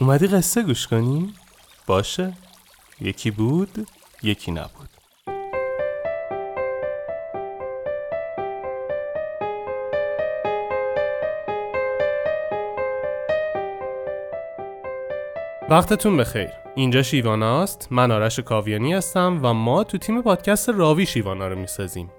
اومدی قصه گوش کنی؟ باشه. یکی بود یکی نبود. وقتتون بخیر. اینجا شیواناست من آرش کاویانی هستم و ما تو تیم پادکست راوی شیوانا رو می‌سازیم.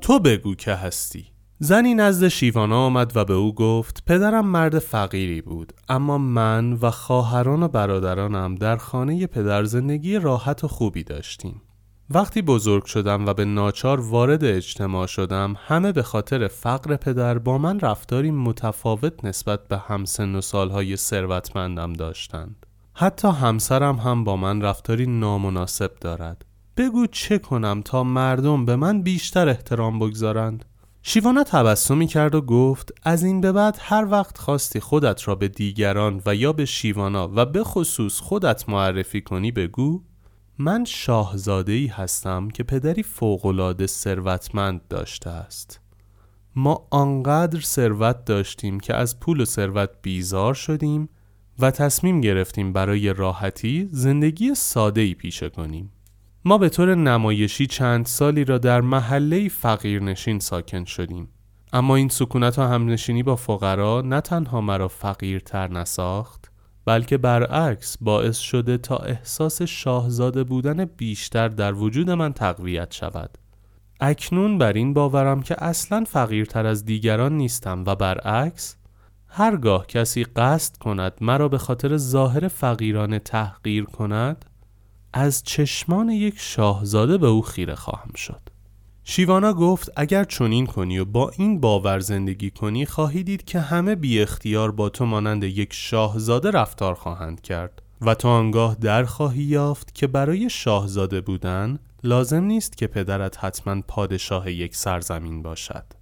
تو بگو که هستی. زنی نزد شیوانا آمد و به او گفت پدرم مرد فقیری بود اما من و خواهران و برادرانم در خانه پدر زندگی راحت و خوبی داشتیم. وقتی بزرگ شدم و به ناچار وارد اجتماع شدم همه به خاطر فقر پدر با من رفتاری متفاوت نسبت به همسن و سالهای ثروتمندم داشتند. حتی همسرم هم با من رفتاری نامناسب دارد. بگو چه کنم تا مردم به من بیشتر احترام بگذارند؟ شیوانا تبسمی کرد و گفت از این به بعد هر وقت خواستی خودت را به دیگران و یا به شیوانا و به خصوص خودت معرفی کنی بگو. من شاهزاده ای هستم که پدری فوقالعاده ثروتمند داشته است. ما آنقدر ثروت داشتیم که از پول و ثروت بیزار شدیم و تصمیم گرفتیم برای راحتی زندگی ساده ای پیشه کنیم. ما به طور نمایشی چند سالی را در محله فقیرنشین ساکن شدیم. اما این سکونت و همنشینی با فقرا نه تنها مرا فقیرتر نساخت بلکه برعکس باعث شده تا احساس شاهزاده بودن بیشتر در وجود من تقویت شود. اکنون بر این باورم که اصلا فقیرتر از دیگران نیستم و برعکس هرگاه کسی قصد کند مرا به خاطر ظاهر فقیرانه تحقیر کند از چشمان یک شاهزاده به او خیره خواهم شد. شیوانا گفت اگر چنین کنی و با این باور زندگی کنی خواهی دید که همه بی اختیار با تو مانند یک شاهزاده رفتار خواهند کرد و تو آنگاه در خواهی یافت که برای شاهزاده بودن لازم نیست که پدرت حتما پادشاه یک سرزمین باشد.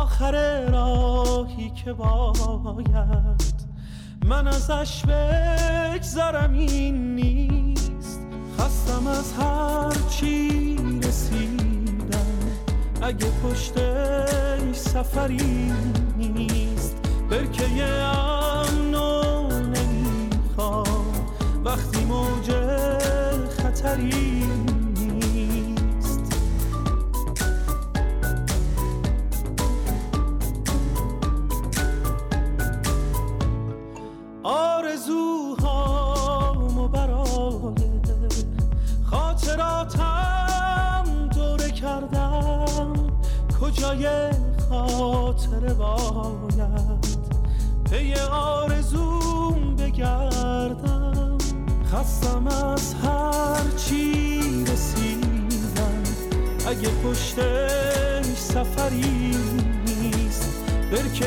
آخر راهی که باید من ازش بگذرم این نیست. خستم از هر چی رسیدم. اگه پشتش سفری نیست برکه امنو نمی‌خوام. وقتی موج خطری کجای خاطر باید پی آرزوم بگردم. خستم از هر چی رسیدم. اگه پشتش سفری نیست برکه